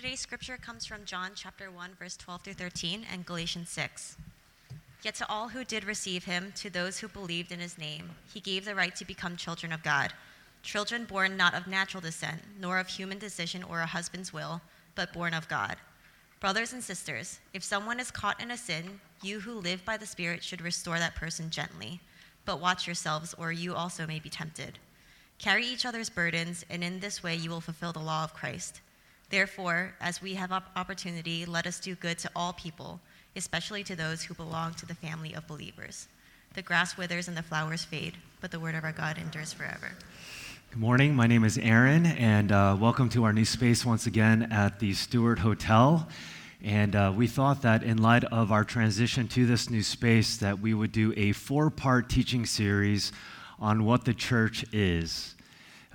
Today's scripture comes from John chapter 1 verse 12 through 13 and Galatians 6. Yet to all who did receive him, to those who believed in his name, he gave the right to become children of God, children born not of natural descent, nor of human decision or a husband's will, but born of God. Brothers and sisters, if someone is caught in a sin, you who live by the Spirit should restore that person gently. But watch yourselves, or you also may be tempted. Carry each other's burdens, and in this way you will fulfill the law of Christ. Therefore, as we have opportunity, let us do good to all people, especially to those who belong to the family of believers. The grass withers and the flowers fade, but the word of our God endures forever. Good morning. My name is Aaron, and uh, welcome to our new space once again at the Stewart Hotel. And uh, we thought that in light of our transition to this new space, that we would do a four-part teaching series on what the church is.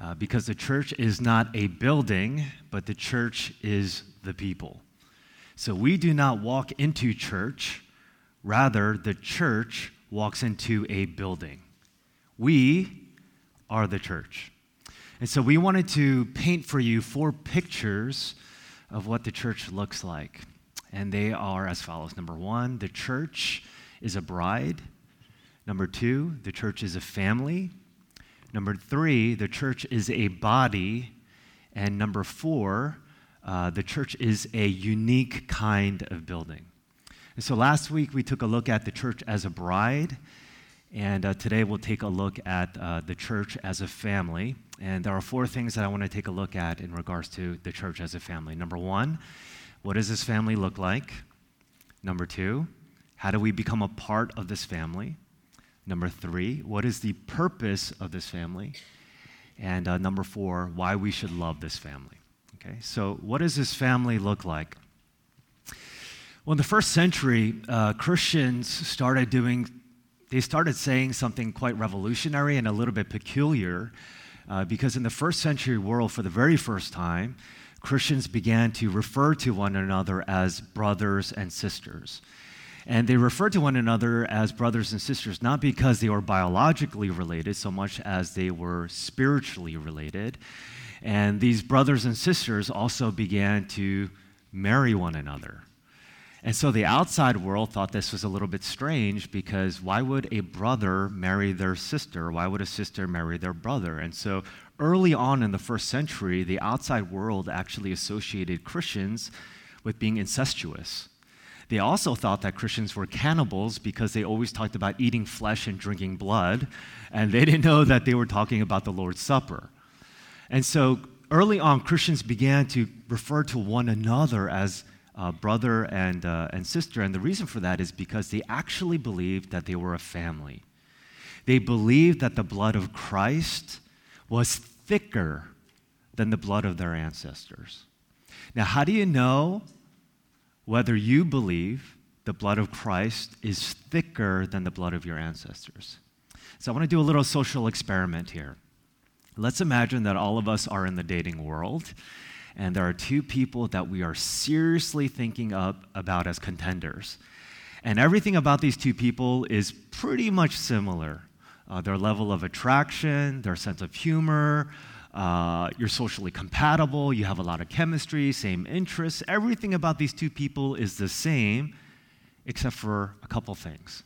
Uh, because the church is not a building, but the church is the people. So we do not walk into church, rather, the church walks into a building. We are the church. And so we wanted to paint for you four pictures of what the church looks like. And they are as follows Number one, the church is a bride. Number two, the church is a family. Number three, the church is a body. And number four, uh, the church is a unique kind of building. And so last week we took a look at the church as a bride. And uh, today we'll take a look at uh, the church as a family. And there are four things that I want to take a look at in regards to the church as a family. Number one, what does this family look like? Number two, how do we become a part of this family? Number three, what is the purpose of this family? And uh, number four, why we should love this family. Okay, so what does this family look like? Well, in the first century, uh, Christians started doing, they started saying something quite revolutionary and a little bit peculiar, uh, because in the first century world, for the very first time, Christians began to refer to one another as brothers and sisters. And they referred to one another as brothers and sisters, not because they were biologically related so much as they were spiritually related. And these brothers and sisters also began to marry one another. And so the outside world thought this was a little bit strange because why would a brother marry their sister? Why would a sister marry their brother? And so early on in the first century, the outside world actually associated Christians with being incestuous. They also thought that Christians were cannibals because they always talked about eating flesh and drinking blood, and they didn't know that they were talking about the Lord's Supper. And so early on, Christians began to refer to one another as uh, brother and, uh, and sister, and the reason for that is because they actually believed that they were a family. They believed that the blood of Christ was thicker than the blood of their ancestors. Now, how do you know whether you believe the blood of Christ is thicker than the blood of your ancestors. So I want to do a little social experiment here. Let's imagine that all of us are in the dating world, and there are two people that we are seriously thinking up about as contenders. And everything about these two people is pretty much similar uh, their level of attraction, their sense of humor, uh, you're socially compatible, you have a lot of chemistry, same interests. Everything about these two people is the same, except for a couple things.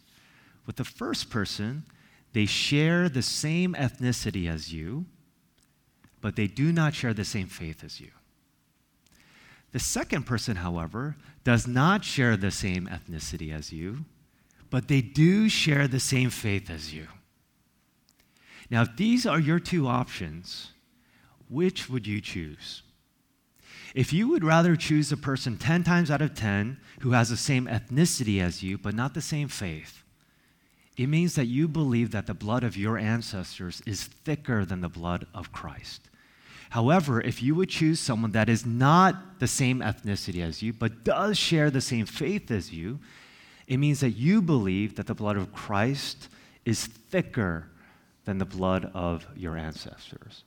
With the first person, they share the same ethnicity as you, but they do not share the same faith as you. The second person, however, does not share the same ethnicity as you, but they do share the same faith as you. Now, if these are your two options, which would you choose? If you would rather choose a person 10 times out of 10 who has the same ethnicity as you, but not the same faith, it means that you believe that the blood of your ancestors is thicker than the blood of Christ. However, if you would choose someone that is not the same ethnicity as you, but does share the same faith as you, it means that you believe that the blood of Christ is thicker than the blood of your ancestors.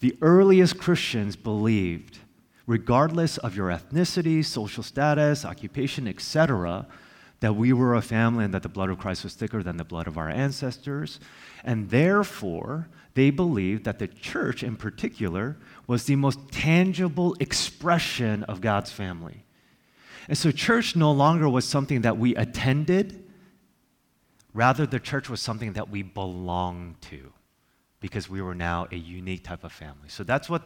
The earliest Christians believed, regardless of your ethnicity, social status, occupation, etc., that we were a family and that the blood of Christ was thicker than the blood of our ancestors. And therefore, they believed that the church in particular was the most tangible expression of God's family. And so, church no longer was something that we attended, rather, the church was something that we belonged to because we were now a unique type of family. So, that's what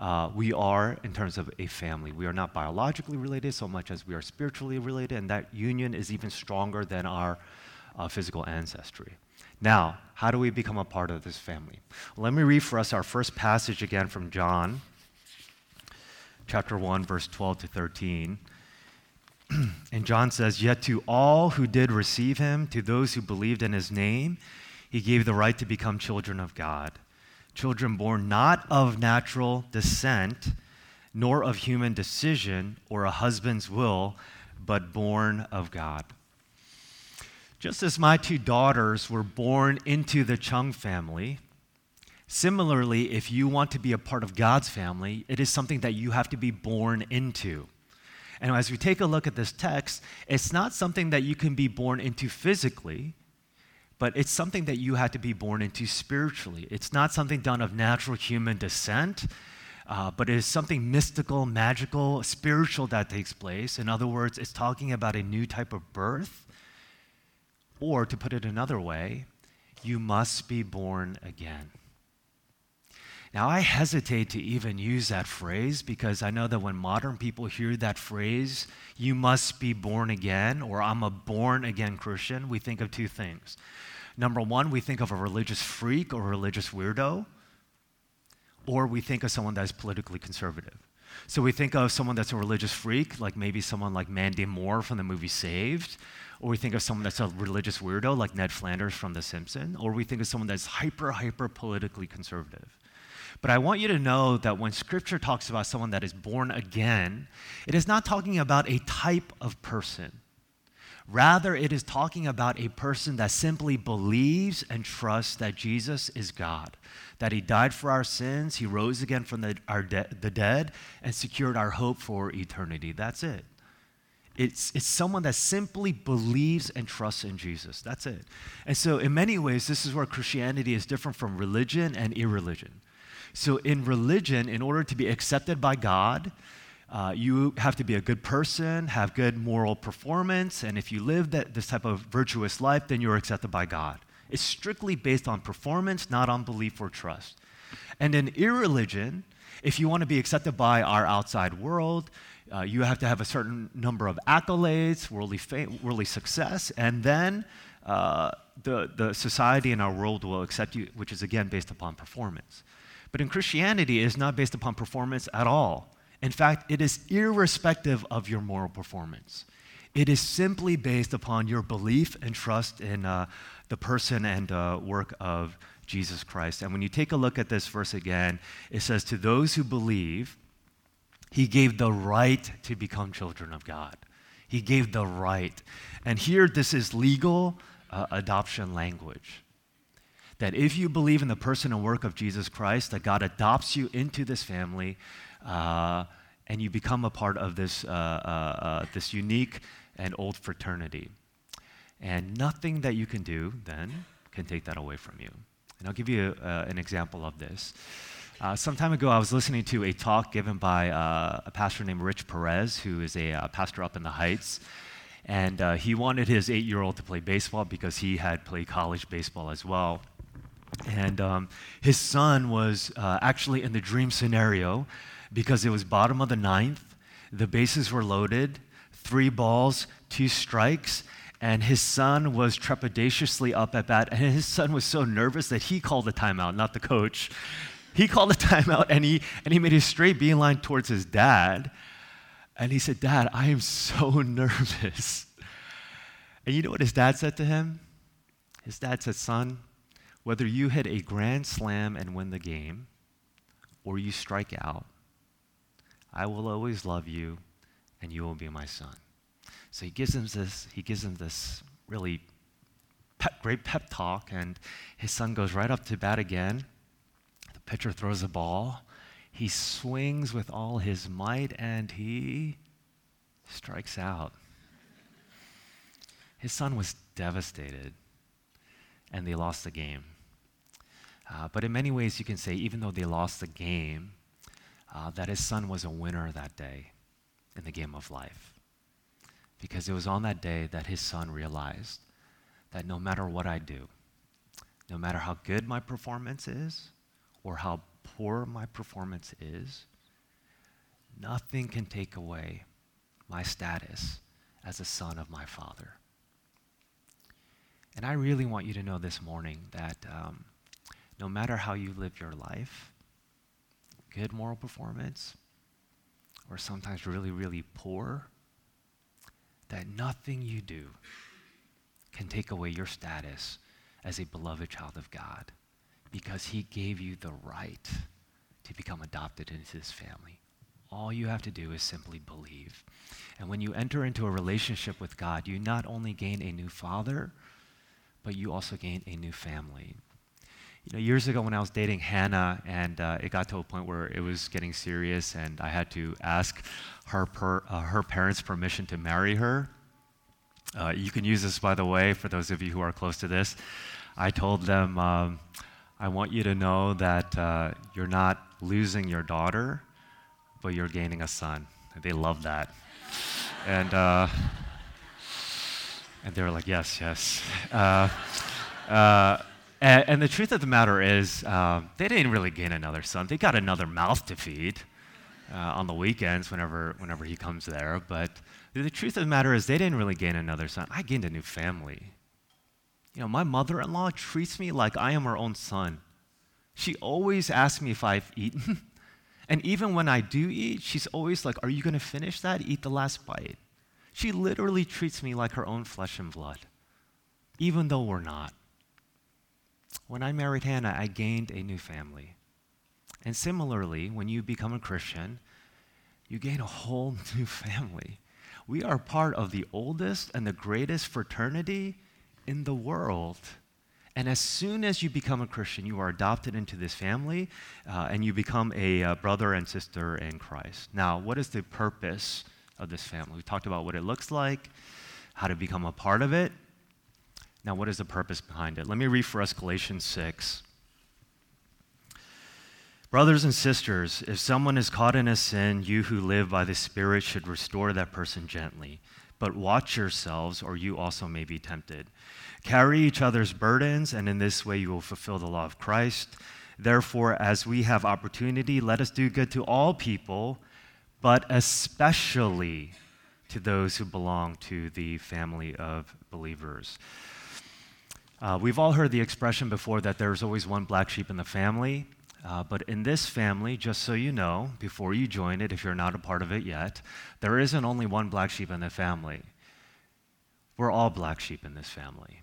uh, we are in terms of a family. We are not biologically related so much as we are spiritually related, and that union is even stronger than our uh, physical ancestry. Now, how do we become a part of this family? Let me read for us our first passage again from John, chapter 1, verse 12 to 13. and John says, Yet to all who did receive him, to those who believed in his name, he gave the right to become children of God children born not of natural descent, nor of human decision or a husband's will, but born of God. Just as my two daughters were born into the Chung family, similarly, if you want to be a part of God's family, it is something that you have to be born into. And as we take a look at this text, it's not something that you can be born into physically but it's something that you had to be born into spiritually. It's not something done of natural human descent, uh, but it is something mystical, magical, spiritual that takes place. In other words, it's talking about a new type of birth. Or to put it another way, you must be born again. Now, I hesitate to even use that phrase because I know that when modern people hear that phrase, you must be born again, or I'm a born again Christian, we think of two things. Number one, we think of a religious freak or religious weirdo, or we think of someone that's politically conservative. So we think of someone that's a religious freak, like maybe someone like Mandy Moore from the movie Saved, or we think of someone that's a religious weirdo, like Ned Flanders from The Simpsons, or we think of someone that's hyper, hyper politically conservative. But I want you to know that when scripture talks about someone that is born again, it is not talking about a type of person. Rather, it is talking about a person that simply believes and trusts that Jesus is God, that He died for our sins, He rose again from the, de- the dead, and secured our hope for eternity. That's it. It's, it's someone that simply believes and trusts in Jesus. That's it. And so, in many ways, this is where Christianity is different from religion and irreligion. So, in religion, in order to be accepted by God, uh, you have to be a good person, have good moral performance, and if you live that, this type of virtuous life, then you're accepted by God. It's strictly based on performance, not on belief or trust. And in irreligion, if you want to be accepted by our outside world, uh, you have to have a certain number of accolades, worldly, fame, worldly success, and then uh, the, the society and our world will accept you, which is again based upon performance. But in Christianity, it is not based upon performance at all. In fact, it is irrespective of your moral performance. It is simply based upon your belief and trust in uh, the person and uh, work of Jesus Christ. And when you take a look at this verse again, it says, To those who believe, he gave the right to become children of God. He gave the right. And here, this is legal uh, adoption language that if you believe in the person and work of Jesus Christ, that God adopts you into this family uh, and you become a part of this, uh, uh, uh, this unique and old fraternity. And nothing that you can do then can take that away from you. And I'll give you uh, an example of this. Uh, some time ago, I was listening to a talk given by uh, a pastor named Rich Perez, who is a uh, pastor up in the Heights. And uh, he wanted his eight year old to play baseball because he had played college baseball as well. And um, his son was uh, actually in the dream scenario because it was bottom of the ninth, the bases were loaded, three balls, two strikes, and his son was trepidatiously up at bat. And his son was so nervous that he called the timeout, not the coach. He called the timeout and he, and he made a straight beeline towards his dad. And he said, Dad, I am so nervous. And you know what his dad said to him? His dad said, Son, whether you hit a grand slam and win the game or you strike out, I will always love you and you will be my son. So he gives him this, he gives him this really pep, great pep talk, and his son goes right up to bat again. The pitcher throws a ball. He swings with all his might and he strikes out. his son was devastated and they lost the game. Uh, but in many ways, you can say, even though they lost the game, uh, that his son was a winner that day in the game of life. Because it was on that day that his son realized that no matter what I do, no matter how good my performance is or how poor my performance is, nothing can take away my status as a son of my father. And I really want you to know this morning that um, no matter how you live your life, good moral performance, or sometimes really, really poor, that nothing you do can take away your status as a beloved child of God because he gave you the right to become adopted into his family. All you have to do is simply believe. And when you enter into a relationship with God, you not only gain a new father, but you also gain a new family. You know, years ago when I was dating Hannah, and uh, it got to a point where it was getting serious, and I had to ask her, per, uh, her parents' permission to marry her. Uh, you can use this, by the way, for those of you who are close to this. I told them, um, I want you to know that uh, you're not losing your daughter, but you're gaining a son. They love that. and, uh, and they were like, yes, yes. And, and, the truth of the matter is, uh, they didn't really gain another son. They got another mouth to feed uh, on the weekends whenever, whenever he comes there. But the truth of the matter is, they didn't really gain another son. I gained a new family. You know, my mother in law treats me like I am her own son. She always asks me if I've eaten. and even when I do eat, she's always like, Are you going to finish that? Eat the last bite. She literally treats me like her own flesh and blood, even though we're not. When I married Hannah, I gained a new family. And similarly, when you become a Christian, you gain a whole new family. We are part of the oldest and the greatest fraternity in the world. And as soon as you become a Christian, you are adopted into this family uh, and you become a uh, brother and sister in Christ. Now, what is the purpose of this family? We talked about what it looks like, how to become a part of it. Now, what is the purpose behind it? Let me read for us Galatians 6. Brothers and sisters, if someone is caught in a sin, you who live by the Spirit should restore that person gently. But watch yourselves, or you also may be tempted. Carry each other's burdens, and in this way you will fulfill the law of Christ. Therefore, as we have opportunity, let us do good to all people, but especially to those who belong to the family of believers. Uh, we've all heard the expression before that there's always one black sheep in the family. Uh, but in this family, just so you know, before you join it, if you're not a part of it yet, there isn't only one black sheep in the family. We're all black sheep in this family.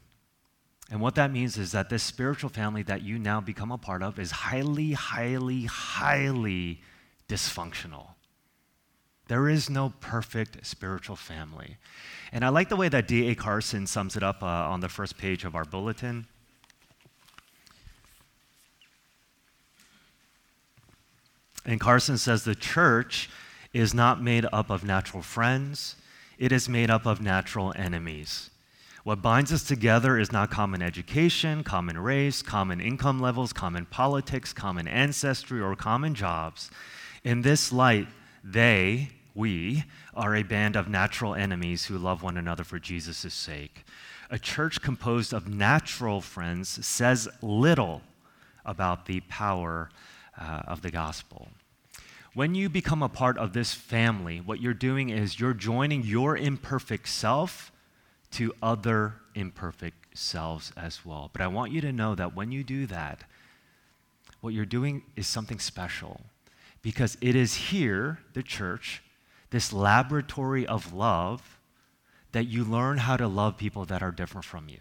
And what that means is that this spiritual family that you now become a part of is highly, highly, highly dysfunctional. There is no perfect spiritual family. And I like the way that D.A. Carson sums it up uh, on the first page of our bulletin. And Carson says the church is not made up of natural friends, it is made up of natural enemies. What binds us together is not common education, common race, common income levels, common politics, common ancestry, or common jobs. In this light, they, we, are a band of natural enemies who love one another for Jesus' sake. A church composed of natural friends says little about the power uh, of the gospel. When you become a part of this family, what you're doing is you're joining your imperfect self to other imperfect selves as well. But I want you to know that when you do that, what you're doing is something special because it is here, the church, this laboratory of love, that you learn how to love people that are different from you.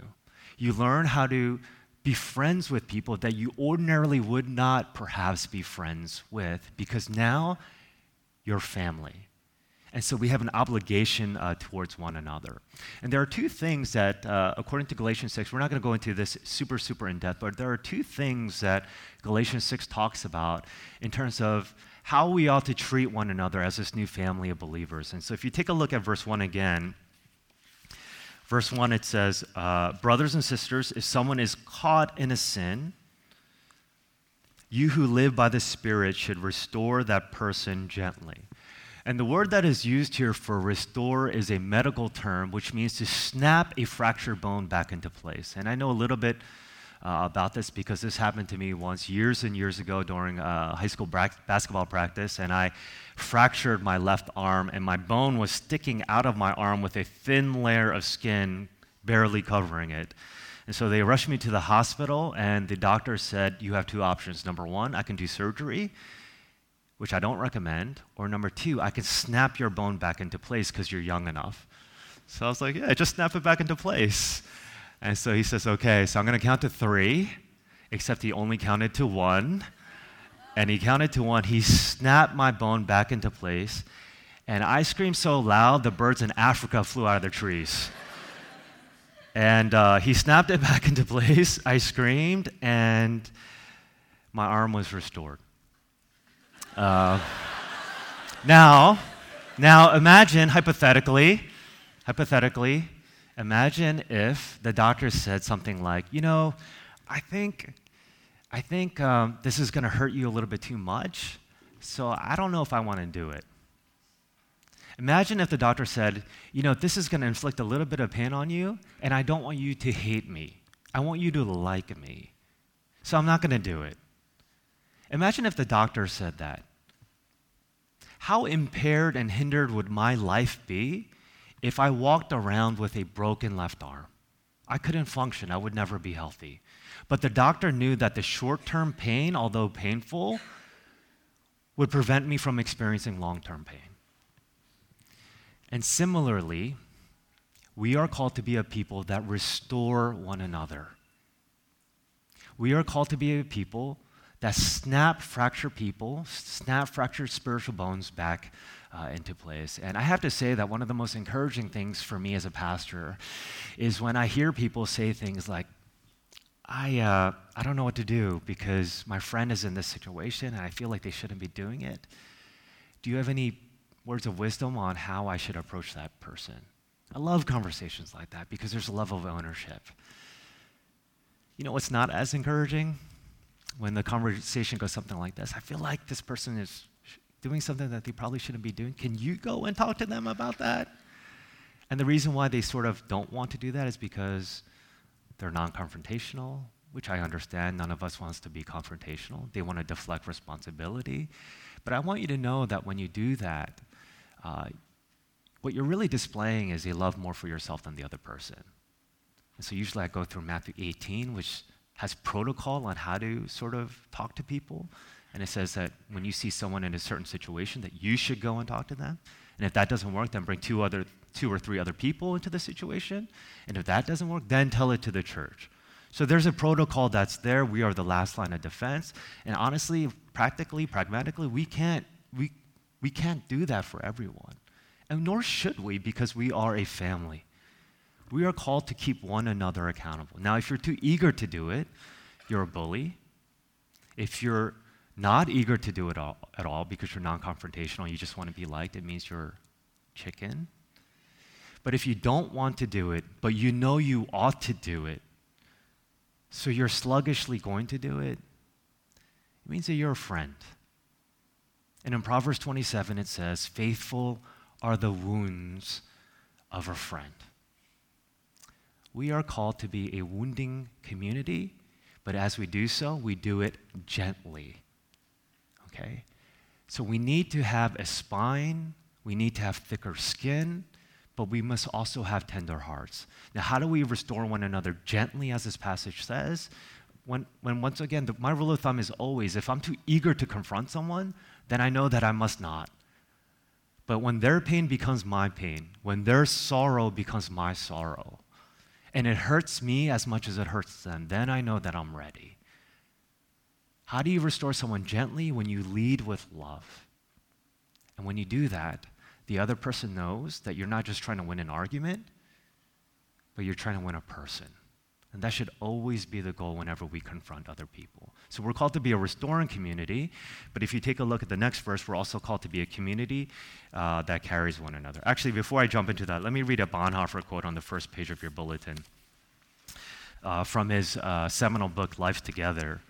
You learn how to be friends with people that you ordinarily would not perhaps be friends with because now you're family. And so we have an obligation uh, towards one another. And there are two things that, uh, according to Galatians 6, we're not going to go into this super, super in depth, but there are two things that Galatians 6 talks about in terms of how we ought to treat one another as this new family of believers. And so if you take a look at verse 1 again, Verse 1, it says, uh, Brothers and sisters, if someone is caught in a sin, you who live by the Spirit should restore that person gently. And the word that is used here for restore is a medical term, which means to snap a fractured bone back into place. And I know a little bit uh, about this because this happened to me once years and years ago during uh, high school bra- basketball practice, and I fractured my left arm, and my bone was sticking out of my arm with a thin layer of skin barely covering it. And so they rushed me to the hospital, and the doctor said, You have two options. Number one, I can do surgery, which I don't recommend. Or number two, I can snap your bone back into place because you're young enough. So I was like, Yeah, just snap it back into place. And so he says, Okay, so I'm going to count to three, except he only counted to one. And he counted to one. He snapped my bone back into place. And I screamed so loud, the birds in Africa flew out of their trees. and uh, he snapped it back into place. I screamed, and my arm was restored. Uh, now, now imagine hypothetically, hypothetically, imagine if the doctor said something like, you know, I think, I think um, this is going to hurt you a little bit too much, so I don't know if I want to do it. Imagine if the doctor said, you know, this is going to inflict a little bit of pain on you, and I don't want you to hate me. I want you to like me. So I'm not going to do it. Imagine if the doctor said that. How impaired and hindered would my life be if I walked around with a broken left arm? I couldn't function. I would never be healthy. But the doctor knew that the short term pain, although painful, would prevent me from experiencing long term pain. And similarly, we are called to be a people that restore one another. We are called to be a people that snap fractured people, snap fractured spiritual bones back uh, into place. And I have to say that one of the most encouraging things for me as a pastor is when I hear people say things like, I, uh, I don't know what to do because my friend is in this situation and I feel like they shouldn't be doing it. Do you have any words of wisdom on how I should approach that person? I love conversations like that because there's a level of ownership. You know what's not as encouraging? When the conversation goes something like this I feel like this person is doing something that they probably shouldn't be doing. Can you go and talk to them about that? And the reason why they sort of don't want to do that is because they're non confrontational, which I understand. None of us wants to be confrontational. They want to deflect responsibility. But I want you to know that when you do that, uh, what you're really displaying is a love more for yourself than the other person. And so usually I go through Matthew 18, which has protocol on how to sort of talk to people. And it says that when you see someone in a certain situation, that you should go and talk to them. And if that doesn't work, then bring two other, two or three other people into the situation. And if that doesn't work, then tell it to the church. So there's a protocol that's there. We are the last line of defense. And honestly, practically, pragmatically, we can't, we, we can't do that for everyone. And nor should we because we are a family. We are called to keep one another accountable. Now, if you're too eager to do it, you're a bully. If you're not eager to do it all, at all because you're non confrontational, you just want to be liked, it means you're chicken. But if you don't want to do it, but you know you ought to do it, so you're sluggishly going to do it, it means that you're a friend. And in Proverbs 27, it says, Faithful are the wounds of a friend. We are called to be a wounding community, but as we do so, we do it gently. Okay? So we need to have a spine, we need to have thicker skin, but we must also have tender hearts. Now, how do we restore one another gently, as this passage says? When, when once again, the, my rule of thumb is always if I'm too eager to confront someone, then I know that I must not. But when their pain becomes my pain, when their sorrow becomes my sorrow, and it hurts me as much as it hurts them, then I know that I'm ready. How do you restore someone gently? When you lead with love. And when you do that, the other person knows that you're not just trying to win an argument, but you're trying to win a person. And that should always be the goal whenever we confront other people. So we're called to be a restoring community, but if you take a look at the next verse, we're also called to be a community uh, that carries one another. Actually, before I jump into that, let me read a Bonhoeffer quote on the first page of your bulletin uh, from his uh, seminal book, Life Together.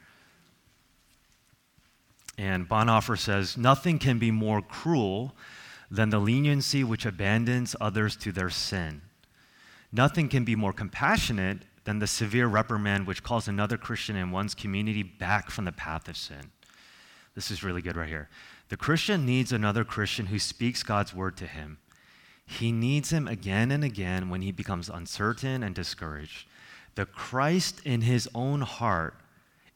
And Bonhoeffer says, Nothing can be more cruel than the leniency which abandons others to their sin. Nothing can be more compassionate than the severe reprimand which calls another Christian in one's community back from the path of sin. This is really good right here. The Christian needs another Christian who speaks God's word to him. He needs him again and again when he becomes uncertain and discouraged. The Christ in his own heart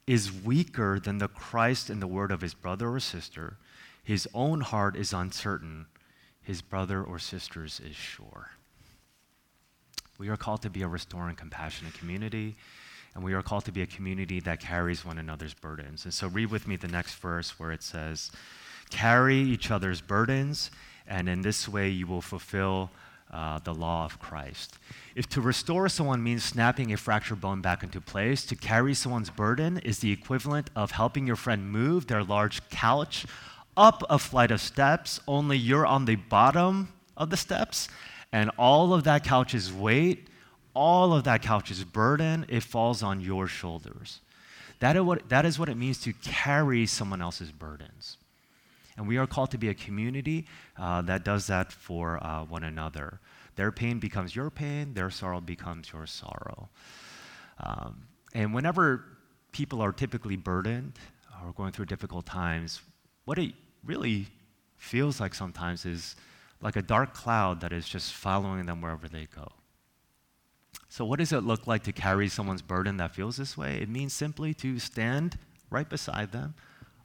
is weaker than the Christ in the word of his brother or sister. His own heart is uncertain, his brother or sister's is sure. We are called to be a restoring, compassionate community, and we are called to be a community that carries one another's burdens. And so, read with me the next verse where it says, Carry each other's burdens, and in this way you will fulfill uh, the law of Christ. If to restore someone means snapping a fractured bone back into place, to carry someone's burden is the equivalent of helping your friend move their large couch up a flight of steps, only you're on the bottom of the steps and all of that couch's weight, all of that couch's burden, it falls on your shoulders. That is, what, that is what it means to carry someone else's burdens. And we are called to be a community uh, that does that for uh, one another. Their pain becomes your pain, their sorrow becomes your sorrow. Um, and whenever people are typically burdened or going through difficult times, what it really feels like sometimes is like a dark cloud that is just following them wherever they go. So, what does it look like to carry someone's burden that feels this way? It means simply to stand right beside them,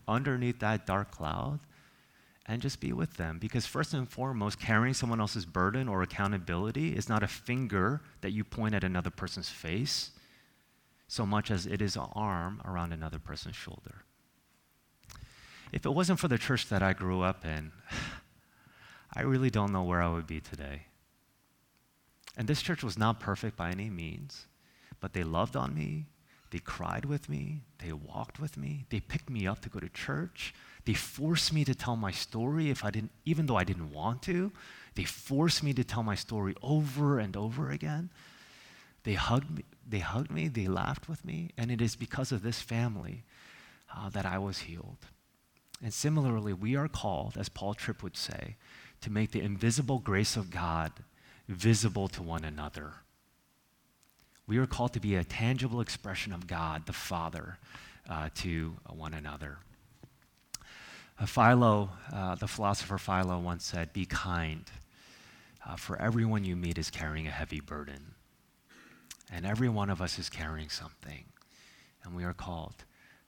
underneath that dark cloud, and just be with them. Because, first and foremost, carrying someone else's burden or accountability is not a finger that you point at another person's face, so much as it is an arm around another person's shoulder. If it wasn't for the church that I grew up in, I really don't know where I would be today. And this church was not perfect by any means, but they loved on me. They cried with me. They walked with me. They picked me up to go to church. They forced me to tell my story if I didn't, even though I didn't want to. They forced me to tell my story over and over again. They hugged me. They hugged me. They laughed with me. And it is because of this family uh, that I was healed. And similarly, we are called, as Paul Tripp would say, to make the invisible grace of God visible to one another. We are called to be a tangible expression of God, the Father, uh, to one another. Uh, Philo, uh, the philosopher Philo, once said, Be kind, uh, for everyone you meet is carrying a heavy burden. And every one of us is carrying something. And we are called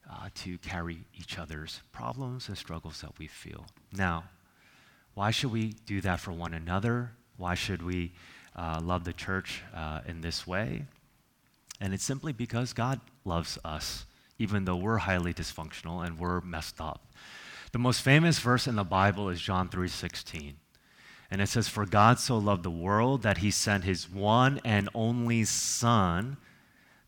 uh, to carry each other's problems and struggles that we feel. Now, why should we do that for one another? Why should we uh, love the church uh, in this way? And it's simply because God loves us, even though we're highly dysfunctional and we're messed up. The most famous verse in the Bible is John 3:16. And it says, For God so loved the world that he sent his one and only Son,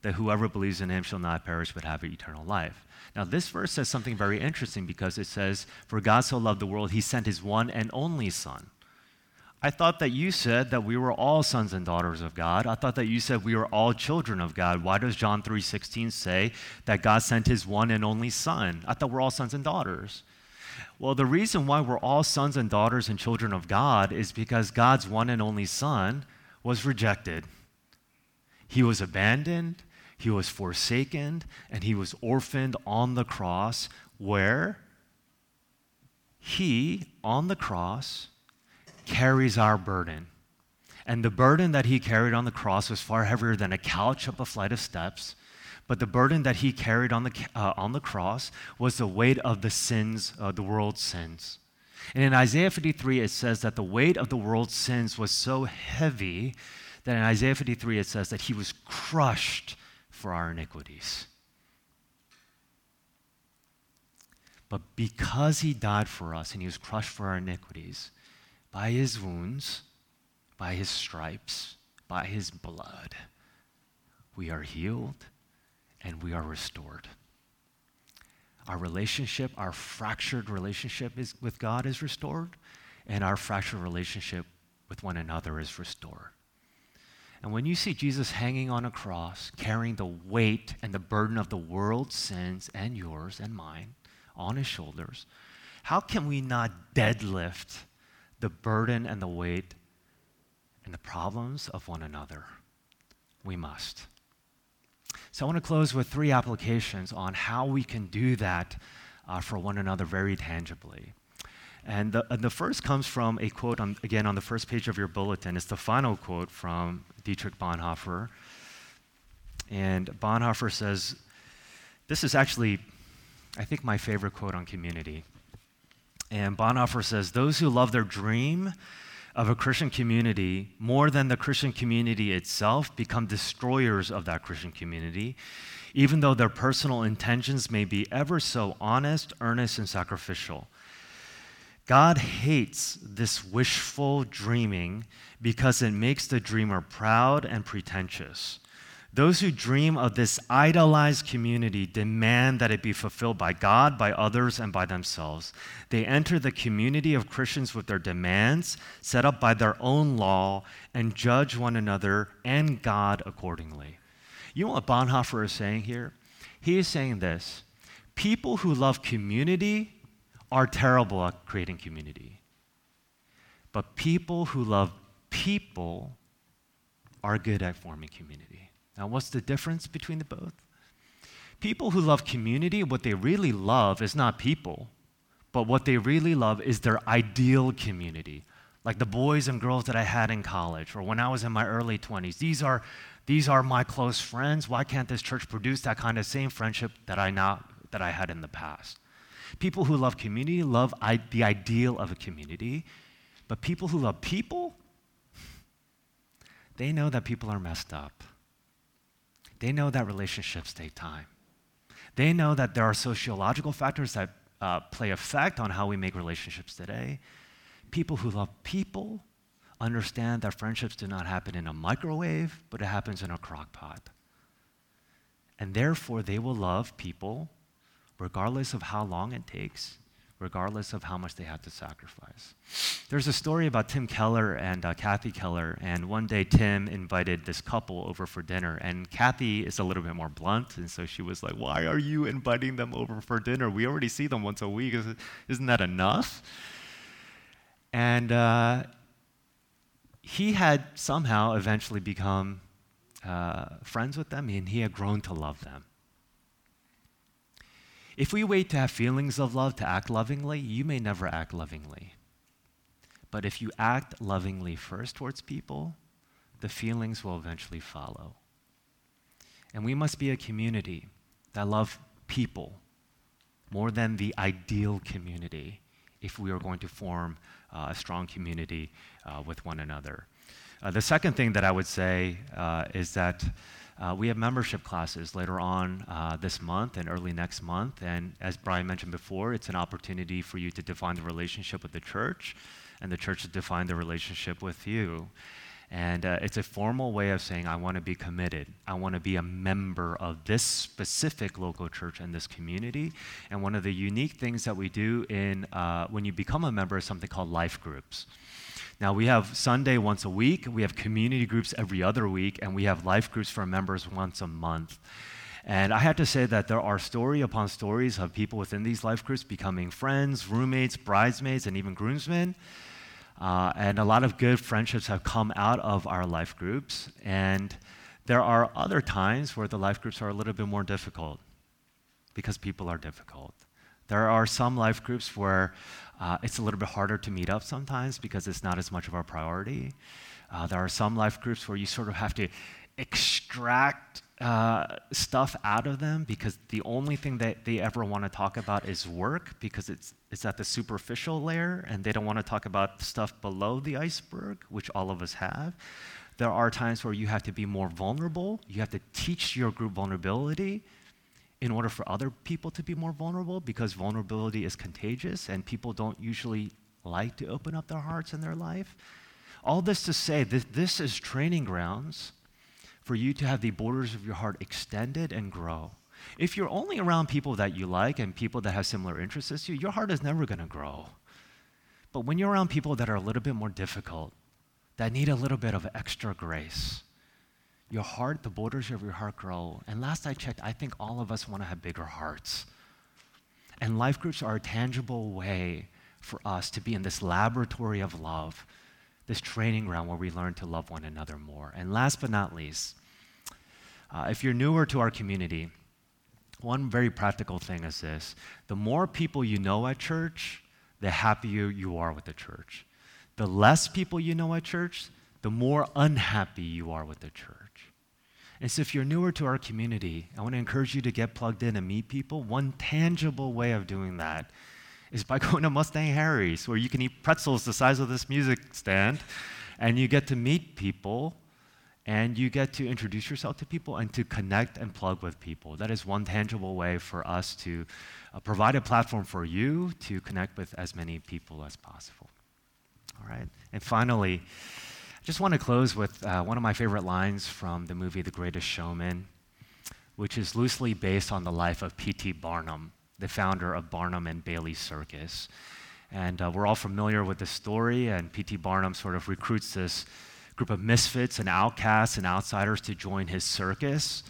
that whoever believes in him shall not perish but have eternal life. Now, this verse says something very interesting because it says, For God so loved the world, he sent his one and only Son. I thought that you said that we were all sons and daughters of God. I thought that you said we were all children of God. Why does John 3:16 say that God sent his one and only son? I thought we're all sons and daughters. Well, the reason why we're all sons and daughters and children of God is because God's one and only son was rejected. He was abandoned, he was forsaken and he was orphaned on the cross, where he, on the cross, carries our burden. And the burden that he carried on the cross was far heavier than a couch up a flight of steps. But the burden that he carried on the, uh, on the cross was the weight of the sins, uh, the world's sins. And in Isaiah 53, it says that the weight of the world's sins was so heavy that in Isaiah 53, it says that he was crushed for our iniquities. But because he died for us and he was crushed for our iniquities, by his wounds, by his stripes, by his blood, we are healed, and we are restored. Our relationship, our fractured relationship is, with God is restored, and our fractured relationship with one another is restored. And when you see Jesus hanging on a cross, carrying the weight and the burden of the world's sins and yours and mine on his shoulders, how can we not deadlift the burden and the weight and the problems of one another? We must. So I want to close with three applications on how we can do that uh, for one another very tangibly. And the, and the first comes from a quote, on, again, on the first page of your bulletin. It's the final quote from Dietrich Bonhoeffer. And Bonhoeffer says, This is actually, I think, my favorite quote on community. And Bonhoeffer says, Those who love their dream of a Christian community more than the Christian community itself become destroyers of that Christian community, even though their personal intentions may be ever so honest, earnest, and sacrificial. God hates this wishful dreaming because it makes the dreamer proud and pretentious. Those who dream of this idolized community demand that it be fulfilled by God, by others, and by themselves. They enter the community of Christians with their demands set up by their own law and judge one another and God accordingly. You know what Bonhoeffer is saying here? He is saying this people who love community are terrible at creating community. But people who love people are good at forming community. Now, what's the difference between the both? People who love community, what they really love is not people, but what they really love is their ideal community. Like the boys and girls that I had in college or when I was in my early 20s. These are, these are my close friends. Why can't this church produce that kind of same friendship that I, now, that I had in the past? People who love community love I- the ideal of a community, but people who love people, they know that people are messed up. They know that relationships take time. They know that there are sociological factors that uh, play effect on how we make relationships today. People who love people understand that friendships do not happen in a microwave, but it happens in a crock pot. And therefore, they will love people regardless of how long it takes regardless of how much they had to sacrifice. There's a story about Tim Keller and uh, Kathy Keller, and one day Tim invited this couple over for dinner, and Kathy is a little bit more blunt, and so she was like, Why are you inviting them over for dinner? We already see them once a week. Isn't that enough? And uh, he had somehow eventually become uh, friends with them, and he had grown to love them. If we wait to have feelings of love to act lovingly, you may never act lovingly. But if you act lovingly first towards people, the feelings will eventually follow. And we must be a community that love people more than the ideal community if we are going to form uh, a strong community uh, with one another. Uh, the second thing that I would say uh, is that uh, we have membership classes later on uh, this month and early next month. And as Brian mentioned before, it's an opportunity for you to define the relationship with the church and the church to define the relationship with you. And uh, it's a formal way of saying, I want to be committed. I want to be a member of this specific local church and this community. And one of the unique things that we do in, uh, when you become a member is something called life groups. Now, we have Sunday once a week, we have community groups every other week, and we have life groups for members once a month. And I have to say that there are story upon stories of people within these life groups becoming friends, roommates, bridesmaids, and even groomsmen. Uh, and a lot of good friendships have come out of our life groups. And there are other times where the life groups are a little bit more difficult because people are difficult. There are some life groups where uh, it's a little bit harder to meet up sometimes because it's not as much of a priority. Uh, there are some life groups where you sort of have to extract uh, stuff out of them because the only thing that they ever want to talk about is work because it's, it's at the superficial layer and they don't want to talk about stuff below the iceberg, which all of us have. There are times where you have to be more vulnerable. You have to teach your group vulnerability in order for other people to be more vulnerable because vulnerability is contagious and people don't usually like to open up their hearts and their life. All this to say that this is training grounds for you to have the borders of your heart extended and grow. If you're only around people that you like and people that have similar interests as you, your heart is never going to grow. But when you're around people that are a little bit more difficult, that need a little bit of extra grace, your heart, the borders of your heart grow. And last I checked, I think all of us want to have bigger hearts. And life groups are a tangible way for us to be in this laboratory of love, this training ground where we learn to love one another more. And last but not least, uh, if you're newer to our community, one very practical thing is this the more people you know at church, the happier you are with the church. The less people you know at church, the more unhappy you are with the church. And so, if you're newer to our community, I want to encourage you to get plugged in and meet people. One tangible way of doing that is by going to Mustang Harry's, where you can eat pretzels the size of this music stand, and you get to meet people and you get to introduce yourself to people and to connect and plug with people. That is one tangible way for us to uh, provide a platform for you to connect with as many people as possible. All right? And finally, just want to close with uh, one of my favorite lines from the movie The Greatest Showman, which is loosely based on the life of P.T. Barnum, the founder of Barnum and Bailey Circus. And uh, we're all familiar with the story, and P.T. Barnum sort of recruits this group of misfits and outcasts and outsiders to join his circus.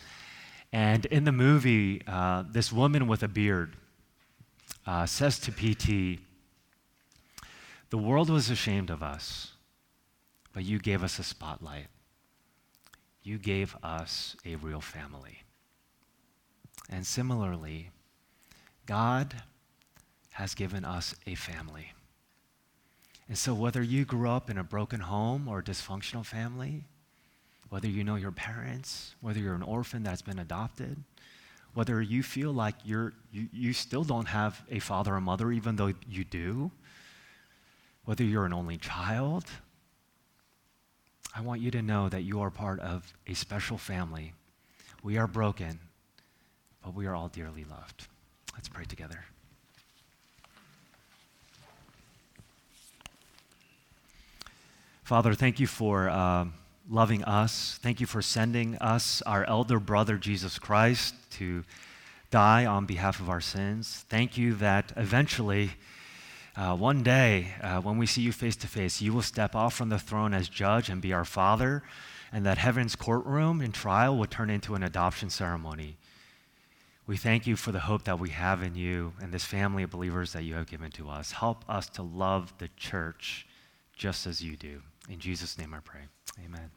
And in the movie, uh, this woman with a beard uh, says to PT, The world was ashamed of us, but you gave us a spotlight. You gave us a real family. And similarly, God has given us a family. And so, whether you grew up in a broken home or a dysfunctional family, whether you know your parents, whether you're an orphan that's been adopted, whether you feel like you're, you, you still don't have a father or mother, even though you do, whether you're an only child, I want you to know that you are part of a special family. We are broken, but we are all dearly loved. Let's pray together. Father, thank you for uh, loving us. Thank you for sending us our elder brother, Jesus Christ, to die on behalf of our sins. Thank you that eventually, uh, one day, uh, when we see you face to face, you will step off from the throne as judge and be our father, and that heaven's courtroom and trial will turn into an adoption ceremony. We thank you for the hope that we have in you and this family of believers that you have given to us. Help us to love the church just as you do. In Jesus' name I pray. Amen.